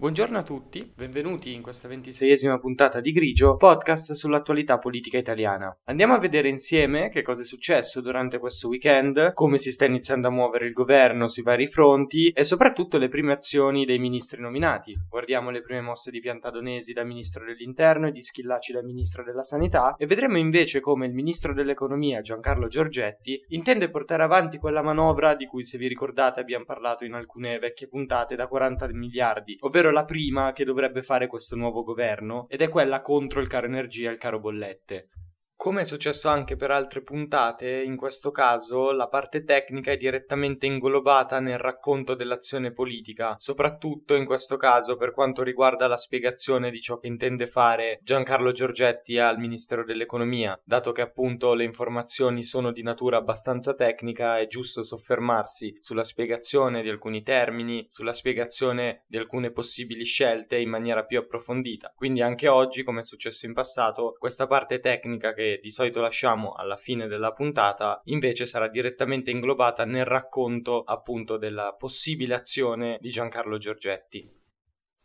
Buongiorno a tutti, benvenuti in questa ventiseiesima puntata di Grigio, podcast sull'attualità politica italiana. Andiamo a vedere insieme che cosa è successo durante questo weekend, come si sta iniziando a muovere il governo sui vari fronti e soprattutto le prime azioni dei ministri nominati. Guardiamo le prime mosse di Piantadonesi da ministro dell'interno e di Schillaci da ministro della sanità e vedremo invece come il ministro dell'economia Giancarlo Giorgetti intende portare avanti quella manovra di cui se vi ricordate abbiamo parlato in alcune vecchie puntate da 40 miliardi, ovvero la prima che dovrebbe fare questo nuovo governo ed è quella contro il caro energia e il caro bollette. Come è successo anche per altre puntate, in questo caso la parte tecnica è direttamente inglobata nel racconto dell'azione politica, soprattutto in questo caso per quanto riguarda la spiegazione di ciò che intende fare Giancarlo Giorgetti al Ministero dell'Economia. Dato che appunto le informazioni sono di natura abbastanza tecnica, è giusto soffermarsi sulla spiegazione di alcuni termini, sulla spiegazione di alcune possibili scelte in maniera più approfondita. Quindi anche oggi, come è successo in passato, questa parte tecnica che di solito lasciamo alla fine della puntata, invece sarà direttamente inglobata nel racconto appunto della possibile azione di Giancarlo Giorgetti.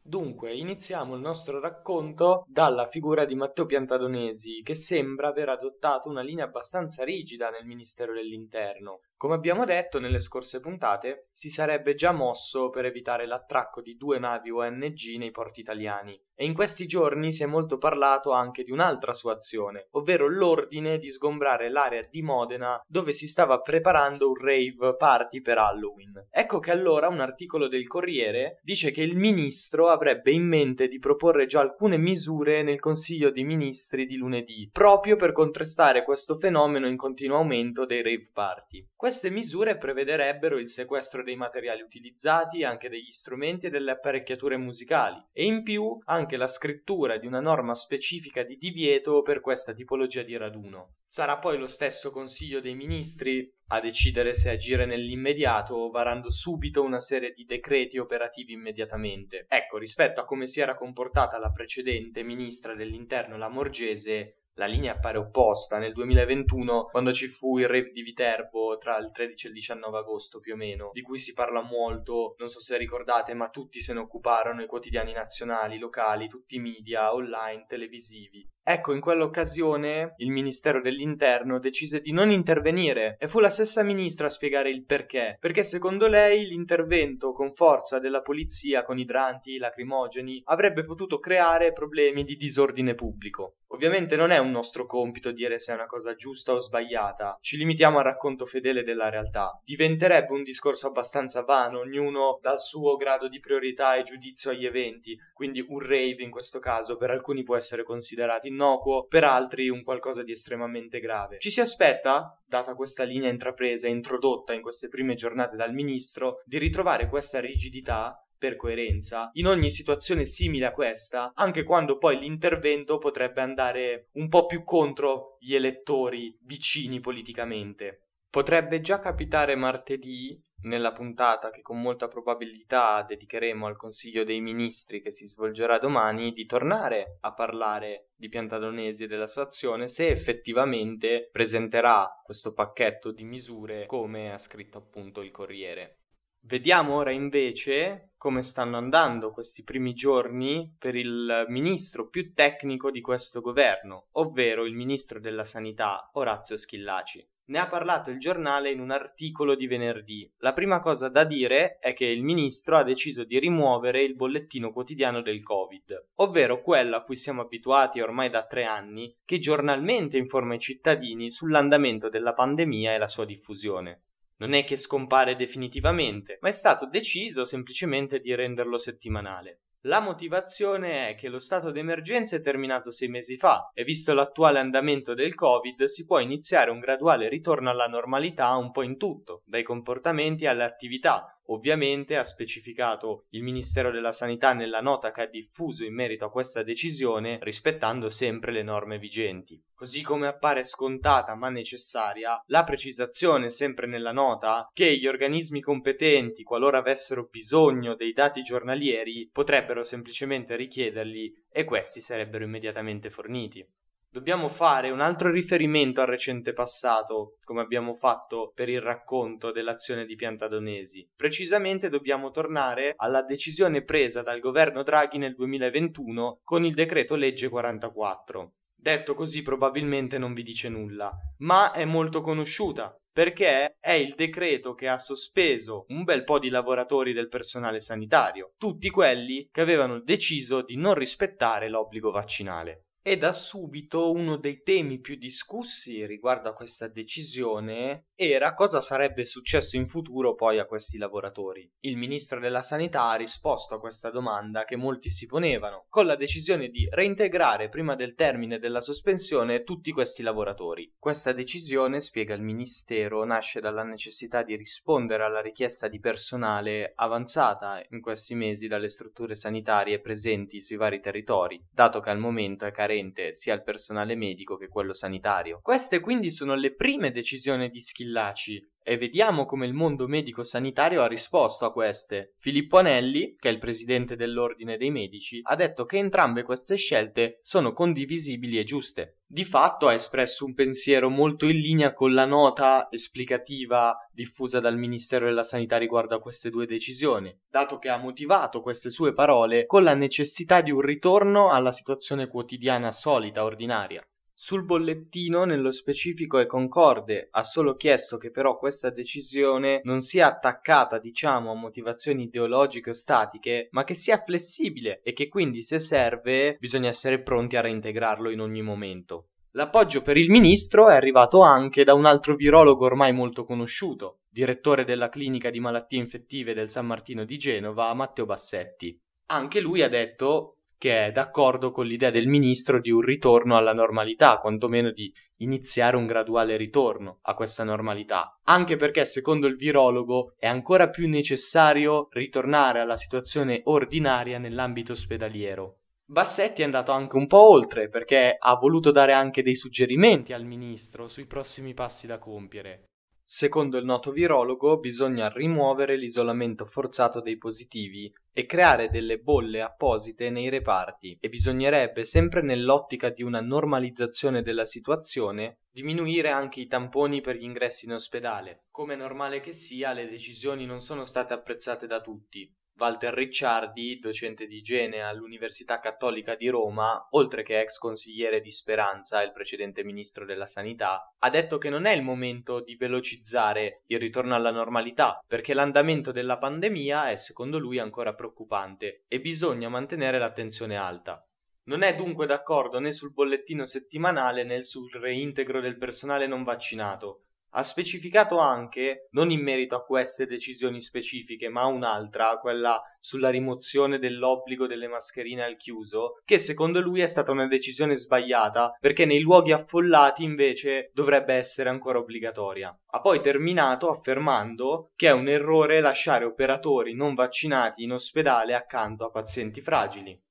Dunque, iniziamo il nostro racconto dalla figura di Matteo Piantadonesi, che sembra aver adottato una linea abbastanza rigida nel Ministero dell'Interno, come abbiamo detto nelle scorse puntate, si sarebbe già mosso per evitare l'attracco di due navi ONG nei porti italiani e in questi giorni si è molto parlato anche di un'altra sua azione, ovvero l'ordine di sgombrare l'area di Modena dove si stava preparando un rave party per Halloween. Ecco che allora un articolo del Corriere dice che il ministro avrebbe in mente di proporre già alcune misure nel Consiglio dei Ministri di lunedì, proprio per contrastare questo fenomeno in continuo aumento dei rave party. Queste misure prevederebbero il sequestro dei materiali utilizzati, anche degli strumenti e delle apparecchiature musicali, e in più anche la scrittura di una norma specifica di divieto per questa tipologia di raduno. Sarà poi lo stesso Consiglio dei Ministri a decidere se agire nell'immediato varando subito una serie di decreti operativi immediatamente. Ecco, rispetto a come si era comportata la precedente ministra dell'interno Lamorgese, la linea appare opposta nel 2021 quando ci fu il rave di Viterbo tra il 13 e il 19 agosto più o meno, di cui si parla molto, non so se ricordate, ma tutti se ne occuparono i quotidiani nazionali, locali, tutti i media, online, televisivi. Ecco, in quell'occasione il Ministero dell'Interno decise di non intervenire e fu la stessa ministra a spiegare il perché. Perché secondo lei l'intervento con forza della polizia con idranti, lacrimogeni avrebbe potuto creare problemi di disordine pubblico. Ovviamente non è un nostro compito dire se è una cosa giusta o sbagliata, ci limitiamo al racconto fedele della realtà. Diventerebbe un discorso abbastanza vano, ognuno dal suo grado di priorità e giudizio agli eventi, quindi un rave in questo caso per alcuni può essere considerato innocuo, per altri un qualcosa di estremamente grave. Ci si aspetta, data questa linea intrapresa e introdotta in queste prime giornate dal ministro, di ritrovare questa rigidità per coerenza in ogni situazione simile a questa, anche quando poi l'intervento potrebbe andare un po' più contro gli elettori vicini politicamente. Potrebbe già capitare martedì, nella puntata che con molta probabilità dedicheremo al Consiglio dei Ministri che si svolgerà domani, di tornare a parlare di Piantadonesi e della sua azione se effettivamente presenterà questo pacchetto di misure come ha scritto appunto il Corriere. Vediamo ora invece come stanno andando questi primi giorni per il ministro più tecnico di questo governo, ovvero il ministro della sanità Orazio Schillaci. Ne ha parlato il giornale in un articolo di venerdì. La prima cosa da dire è che il ministro ha deciso di rimuovere il bollettino quotidiano del Covid, ovvero quello a cui siamo abituati ormai da tre anni, che giornalmente informa i cittadini sull'andamento della pandemia e la sua diffusione. Non è che scompare definitivamente, ma è stato deciso semplicemente di renderlo settimanale. La motivazione è che lo stato d'emergenza è terminato sei mesi fa e visto l'attuale andamento del Covid si può iniziare un graduale ritorno alla normalità un po' in tutto, dai comportamenti alle attività, Ovviamente ha specificato il Ministero della Sanità nella nota che ha diffuso in merito a questa decisione, rispettando sempre le norme vigenti. Così come appare scontata ma necessaria la precisazione sempre nella nota che gli organismi competenti, qualora avessero bisogno dei dati giornalieri, potrebbero semplicemente richiederli e questi sarebbero immediatamente forniti. Dobbiamo fare un altro riferimento al recente passato, come abbiamo fatto per il racconto dell'azione di Piantadonesi. Precisamente dobbiamo tornare alla decisione presa dal governo Draghi nel 2021 con il decreto legge 44. Detto così probabilmente non vi dice nulla, ma è molto conosciuta perché è il decreto che ha sospeso un bel po' di lavoratori del personale sanitario, tutti quelli che avevano deciso di non rispettare l'obbligo vaccinale. E da subito uno dei temi più discussi riguardo a questa decisione era cosa sarebbe successo in futuro poi a questi lavoratori. Il ministro della Sanità ha risposto a questa domanda che molti si ponevano, con la decisione di reintegrare prima del termine della sospensione tutti questi lavoratori. Questa decisione, spiega il Ministero, nasce dalla necessità di rispondere alla richiesta di personale avanzata in questi mesi dalle strutture sanitarie presenti sui vari territori, dato che al momento è carente carente sia il personale medico che quello sanitario. Queste quindi sono le prime decisioni di Schillaci e vediamo come il mondo medico sanitario ha risposto a queste. Filippo Anelli, che è il presidente dell'Ordine dei Medici, ha detto che entrambe queste scelte sono condivisibili e giuste. Di fatto ha espresso un pensiero molto in linea con la nota esplicativa diffusa dal Ministero della Sanità riguardo a queste due decisioni, dato che ha motivato queste sue parole con la necessità di un ritorno alla situazione quotidiana solita, ordinaria. Sul bollettino, nello specifico, è concorde, ha solo chiesto che però questa decisione non sia attaccata, diciamo, a motivazioni ideologiche o statiche, ma che sia flessibile e che quindi, se serve, bisogna essere pronti a reintegrarlo in ogni momento. L'appoggio per il ministro è arrivato anche da un altro virologo ormai molto conosciuto, direttore della clinica di malattie infettive del San Martino di Genova, Matteo Bassetti. Anche lui ha detto che è d'accordo con l'idea del ministro di un ritorno alla normalità, quantomeno di iniziare un graduale ritorno a questa normalità, anche perché secondo il virologo è ancora più necessario ritornare alla situazione ordinaria nell'ambito ospedaliero. Bassetti è andato anche un po' oltre perché ha voluto dare anche dei suggerimenti al ministro sui prossimi passi da compiere. Secondo il noto virologo, bisogna rimuovere l'isolamento forzato dei positivi e creare delle bolle apposite nei reparti e bisognerebbe, sempre nell'ottica di una normalizzazione della situazione, diminuire anche i tamponi per gli ingressi in ospedale. Come normale che sia, le decisioni non sono state apprezzate da tutti. Walter Ricciardi, docente di igiene all'Università Cattolica di Roma, oltre che ex consigliere di Speranza il precedente ministro della Sanità, ha detto che non è il momento di velocizzare il ritorno alla normalità, perché l'andamento della pandemia è secondo lui ancora preoccupante e bisogna mantenere l'attenzione alta. Non è dunque d'accordo né sul bollettino settimanale né sul reintegro del personale non vaccinato, ha specificato anche, non in merito a queste decisioni specifiche, ma un'altra, quella sulla rimozione dell'obbligo delle mascherine al chiuso, che secondo lui è stata una decisione sbagliata, perché nei luoghi affollati invece dovrebbe essere ancora obbligatoria. Ha poi terminato affermando che è un errore lasciare operatori non vaccinati in ospedale accanto a pazienti fragili.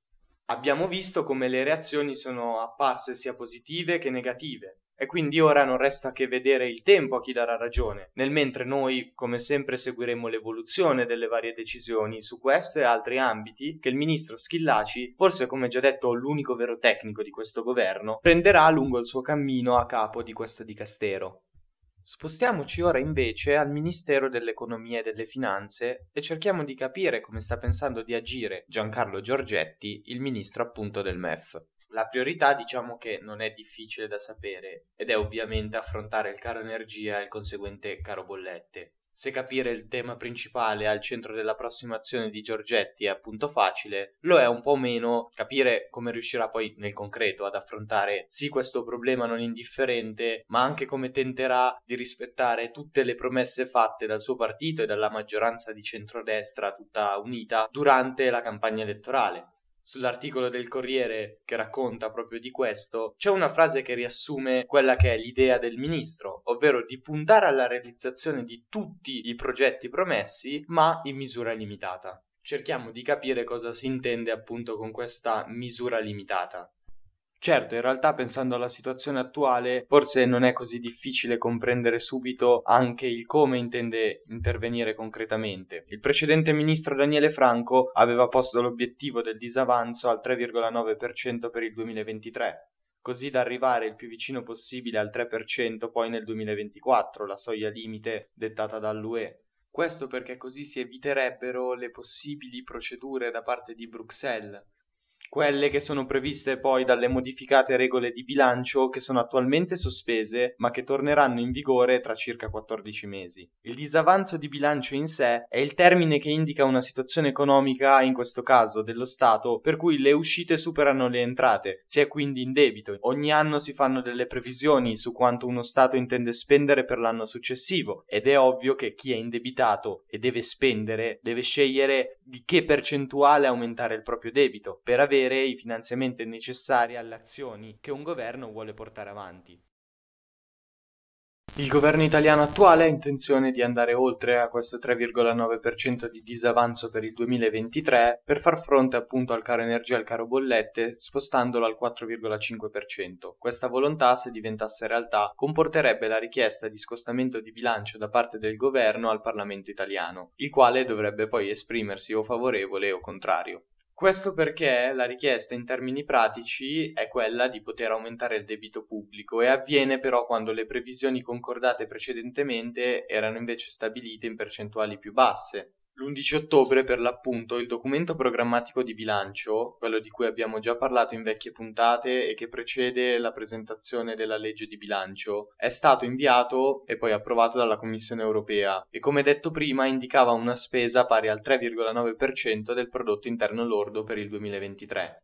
Abbiamo visto come le reazioni sono apparse sia positive che negative. E quindi ora non resta che vedere il tempo a chi darà ragione, nel mentre noi, come sempre, seguiremo l'evoluzione delle varie decisioni su questo e altri ambiti che il ministro Schillaci, forse come già detto l'unico vero tecnico di questo governo, prenderà lungo il suo cammino a capo di questo dicastero. Spostiamoci ora invece al Ministero dell'Economia e delle Finanze e cerchiamo di capire come sta pensando di agire Giancarlo Giorgetti, il ministro appunto del MEF. La priorità diciamo che non è difficile da sapere ed è ovviamente affrontare il caro energia e il conseguente caro bollette. Se capire il tema principale al centro dell'approssimazione di Giorgetti è appunto facile, lo è un po' meno capire come riuscirà poi nel concreto ad affrontare sì questo problema non indifferente, ma anche come tenterà di rispettare tutte le promesse fatte dal suo partito e dalla maggioranza di centrodestra tutta unita durante la campagna elettorale sull'articolo del Corriere che racconta proprio di questo, c'è una frase che riassume quella che è l'idea del ministro, ovvero di puntare alla realizzazione di tutti i progetti promessi, ma in misura limitata. Cerchiamo di capire cosa si intende appunto con questa misura limitata. Certo, in realtà pensando alla situazione attuale, forse non è così difficile comprendere subito anche il come intende intervenire concretamente. Il precedente ministro Daniele Franco aveva posto l'obiettivo del disavanzo al 3,9% per il 2023. così da arrivare il più vicino possibile al 3% poi nel 2024, la soglia limite dettata dall'UE. Questo perché così si eviterebbero le possibili procedure da parte di Bruxelles, quelle che sono previste poi dalle modificate regole di bilancio che sono attualmente sospese ma che torneranno in vigore tra circa 14 mesi. Il disavanzo di bilancio in sé è il termine che indica una situazione economica, in questo caso dello Stato, per cui le uscite superano le entrate, si è quindi in debito. Ogni anno si fanno delle previsioni su quanto uno Stato intende spendere per l'anno successivo ed è ovvio che chi è indebitato e deve spendere deve scegliere di che percentuale aumentare il proprio debito per avere avere i finanziamenti necessari alle azioni che un governo vuole portare avanti. Il governo italiano attuale ha intenzione di andare oltre a questo 3,9% di disavanzo per il 2023 per far fronte appunto al caro energia e al caro bollette spostandolo al 4,5%. Questa volontà, se diventasse realtà, comporterebbe la richiesta di scostamento di bilancio da parte del governo al Parlamento italiano, il quale dovrebbe poi esprimersi o favorevole o contrario. Questo perché la richiesta in termini pratici è quella di poter aumentare il debito pubblico e avviene però quando le previsioni concordate precedentemente erano invece stabilite in percentuali più basse. L'11 ottobre, per l'appunto, il documento programmatico di bilancio, quello di cui abbiamo già parlato in vecchie puntate e che precede la presentazione della legge di bilancio, è stato inviato e poi approvato dalla Commissione europea e come detto prima indicava una spesa pari al 3,9% del prodotto interno lordo per il 2023.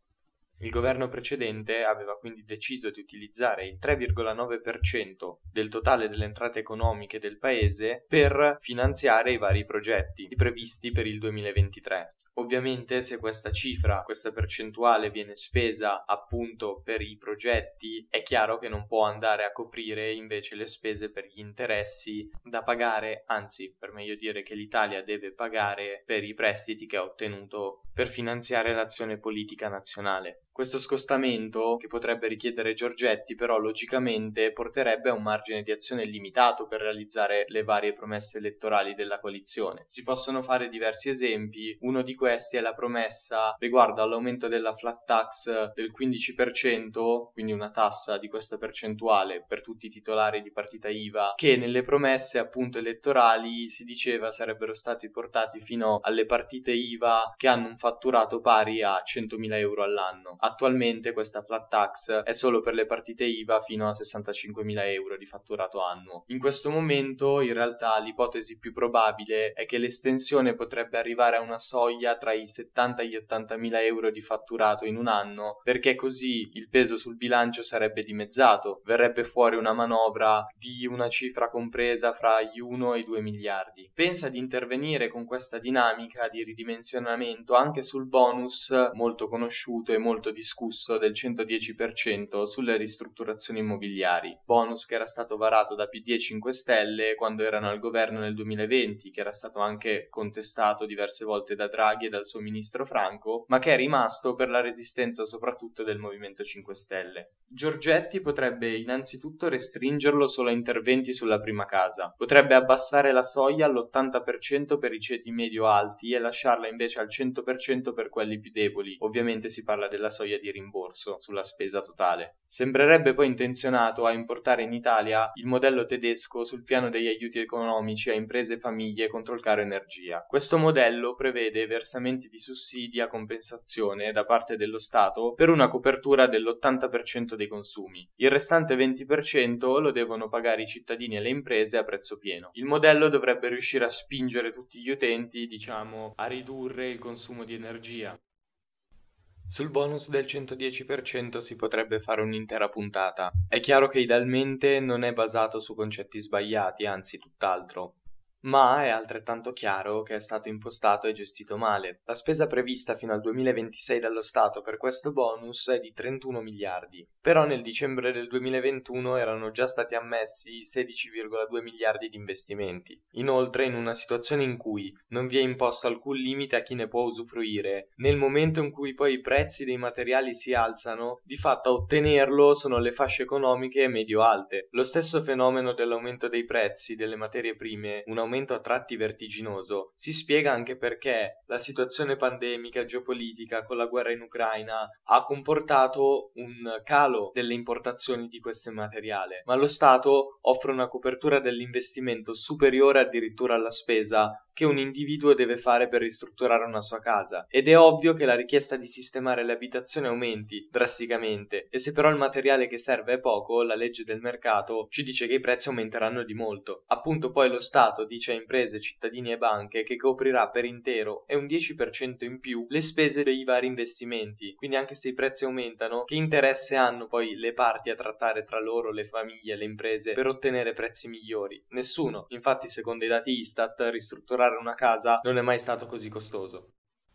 Il governo precedente aveva quindi deciso di utilizzare il 3,9% del totale delle entrate economiche del paese per finanziare i vari progetti previsti per il 2023. Ovviamente se questa cifra, questa percentuale viene spesa appunto per i progetti, è chiaro che non può andare a coprire invece le spese per gli interessi da pagare, anzi per meglio dire che l'Italia deve pagare per i prestiti che ha ottenuto per finanziare l'azione politica nazionale. Questo scostamento, che potrebbe richiedere Giorgetti, però logicamente porterebbe a un margine di azione limitato per realizzare le varie promesse elettorali della coalizione. Si possono fare diversi esempi, uno di questi è la promessa riguardo all'aumento della flat tax del 15%, quindi una tassa di questa percentuale per tutti i titolari di partita IVA, che nelle promesse appunto elettorali si diceva sarebbero stati portati fino alle partite IVA che hanno un fatturato pari a 100.000 euro all'anno. Attualmente questa flat tax è solo per le partite IVA fino a 65.000 euro di fatturato annuo. In questo momento in realtà l'ipotesi più probabile è che l'estensione potrebbe arrivare a una soglia tra i 70 e gli 80.000 euro di fatturato in un anno perché così il peso sul bilancio sarebbe dimezzato, verrebbe fuori una manovra di una cifra compresa fra gli 1 e i 2 miliardi. Pensa di intervenire con questa dinamica di ridimensionamento anche sul bonus molto conosciuto e molto discusso del 110% sulle ristrutturazioni immobiliari, bonus che era stato varato da PD e 5 Stelle quando erano al governo nel 2020, che era stato anche contestato diverse volte da Draghi e dal suo ministro Franco, ma che è rimasto per la resistenza soprattutto del Movimento 5 Stelle. Giorgetti potrebbe innanzitutto restringerlo solo a interventi sulla prima casa, potrebbe abbassare la soglia all'80% per i ceti medio-alti e lasciarla invece al 100% per quelli più deboli, ovviamente si parla della soglia di rimborso sulla spesa totale. Sembrerebbe poi intenzionato a importare in Italia il modello tedesco sul piano degli aiuti economici a imprese e famiglie contro il caro energia. Questo modello prevede versamenti di sussidi a compensazione da parte dello Stato per una copertura dell'80% dei consumi. Il restante 20% lo devono pagare i cittadini e le imprese a prezzo pieno. Il modello dovrebbe riuscire a spingere tutti gli utenti, diciamo, a ridurre il consumo di energia. Sul bonus del 110% si potrebbe fare un'intera puntata. È chiaro che idealmente non è basato su concetti sbagliati, anzi tutt'altro ma è altrettanto chiaro che è stato impostato e gestito male. La spesa prevista fino al 2026 dallo Stato per questo bonus è di 31 miliardi, però nel dicembre del 2021 erano già stati ammessi 16,2 miliardi di investimenti. Inoltre, in una situazione in cui non vi è imposto alcun limite a chi ne può usufruire, nel momento in cui poi i prezzi dei materiali si alzano, di fatto a ottenerlo sono le fasce economiche medio-alte. Lo stesso fenomeno dell'aumento dei prezzi delle materie prime, un aumento aumento a tratti vertiginoso. Si spiega anche perché la situazione pandemica geopolitica con la guerra in Ucraina ha comportato un calo delle importazioni di questo materiale, ma lo Stato offre una copertura dell'investimento superiore addirittura alla spesa che un individuo deve fare per ristrutturare una sua casa ed è ovvio che la richiesta di sistemare le abitazioni aumenti drasticamente e se però il materiale che serve è poco, la legge del mercato ci dice che i prezzi aumenteranno di molto. Appunto poi lo Stato dice a imprese, cittadini e banche che coprirà per intero e un 10% in più le spese dei vari investimenti, quindi anche se i prezzi aumentano, che interesse hanno poi le parti a trattare tra loro, le famiglie, le imprese per ottenere prezzi migliori? Nessuno. Infatti secondo i dati Istat ristrutturare comprare una casa non è mai stato così costoso.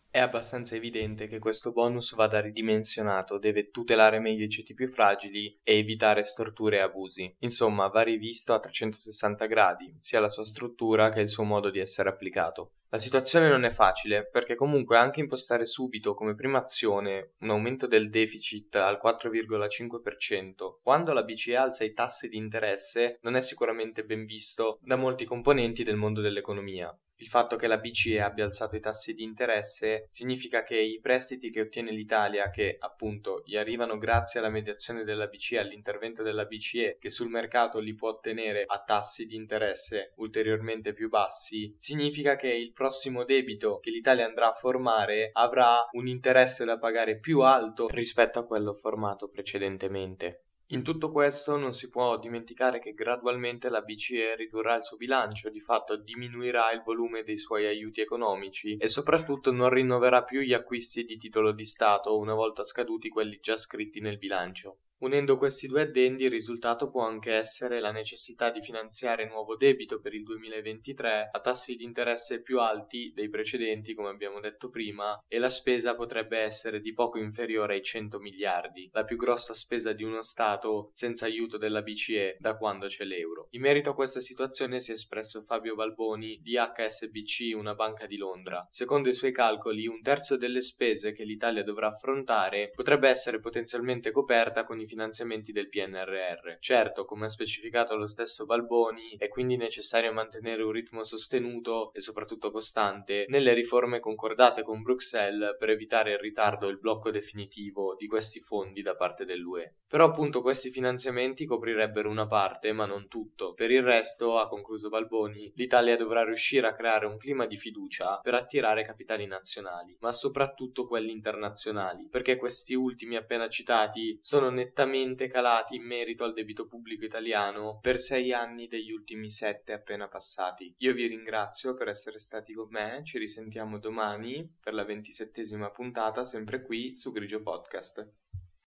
È abbastanza evidente che questo bonus vada ridimensionato, deve tutelare meglio i ceti più fragili e evitare storture e abusi. Insomma, va rivisto a 360 gradi, sia la sua struttura che il suo modo di essere applicato. La situazione non è facile, perché comunque anche impostare subito come prima azione un aumento del deficit al 4,5%, quando la BCE alza i tassi di interesse, non è sicuramente ben visto da molti componenti del mondo dell'economia. Il fatto che la BCE abbia alzato i tassi di interesse significa che i prestiti che ottiene l'Italia, che appunto gli arrivano grazie alla mediazione della BCE, all'intervento della BCE, che sul mercato li può ottenere a tassi di interesse ulteriormente più bassi, significa che il prossimo debito che l'Italia andrà a formare avrà un interesse da pagare più alto rispetto a quello formato precedentemente. In tutto questo non si può dimenticare che gradualmente la BCE ridurrà il suo bilancio, di fatto diminuirà il volume dei suoi aiuti economici e soprattutto non rinnoverà più gli acquisti di titolo di Stato una volta scaduti quelli già scritti nel bilancio. Unendo questi due addendi il risultato può anche essere la necessità di finanziare nuovo debito per il 2023 a tassi di interesse più alti dei precedenti, come abbiamo detto prima, e la spesa potrebbe essere di poco inferiore ai 100 miliardi, la più grossa spesa di uno Stato senza aiuto della BCE da quando c'è l'euro. In merito a questa situazione si è espresso Fabio Balboni di HSBC, una banca di Londra. Secondo i suoi calcoli, un terzo delle spese che l'Italia dovrà affrontare potrebbe essere potenzialmente coperta con finanziamenti del PNRR. Certo, come ha specificato lo stesso Balboni, è quindi necessario mantenere un ritmo sostenuto e soprattutto costante nelle riforme concordate con Bruxelles per evitare il ritardo e il blocco definitivo di questi fondi da parte dell'UE. Però appunto questi finanziamenti coprirebbero una parte, ma non tutto. Per il resto, ha concluso Balboni, l'Italia dovrà riuscire a creare un clima di fiducia per attirare capitali nazionali, ma soprattutto quelli internazionali, perché questi ultimi appena citati sono nettamente nettamente calati in merito al debito pubblico italiano per sei anni degli ultimi sette appena passati. Io vi ringrazio per essere stati con me, ci risentiamo domani per la ventisettesima puntata, sempre qui su Grigio Podcast.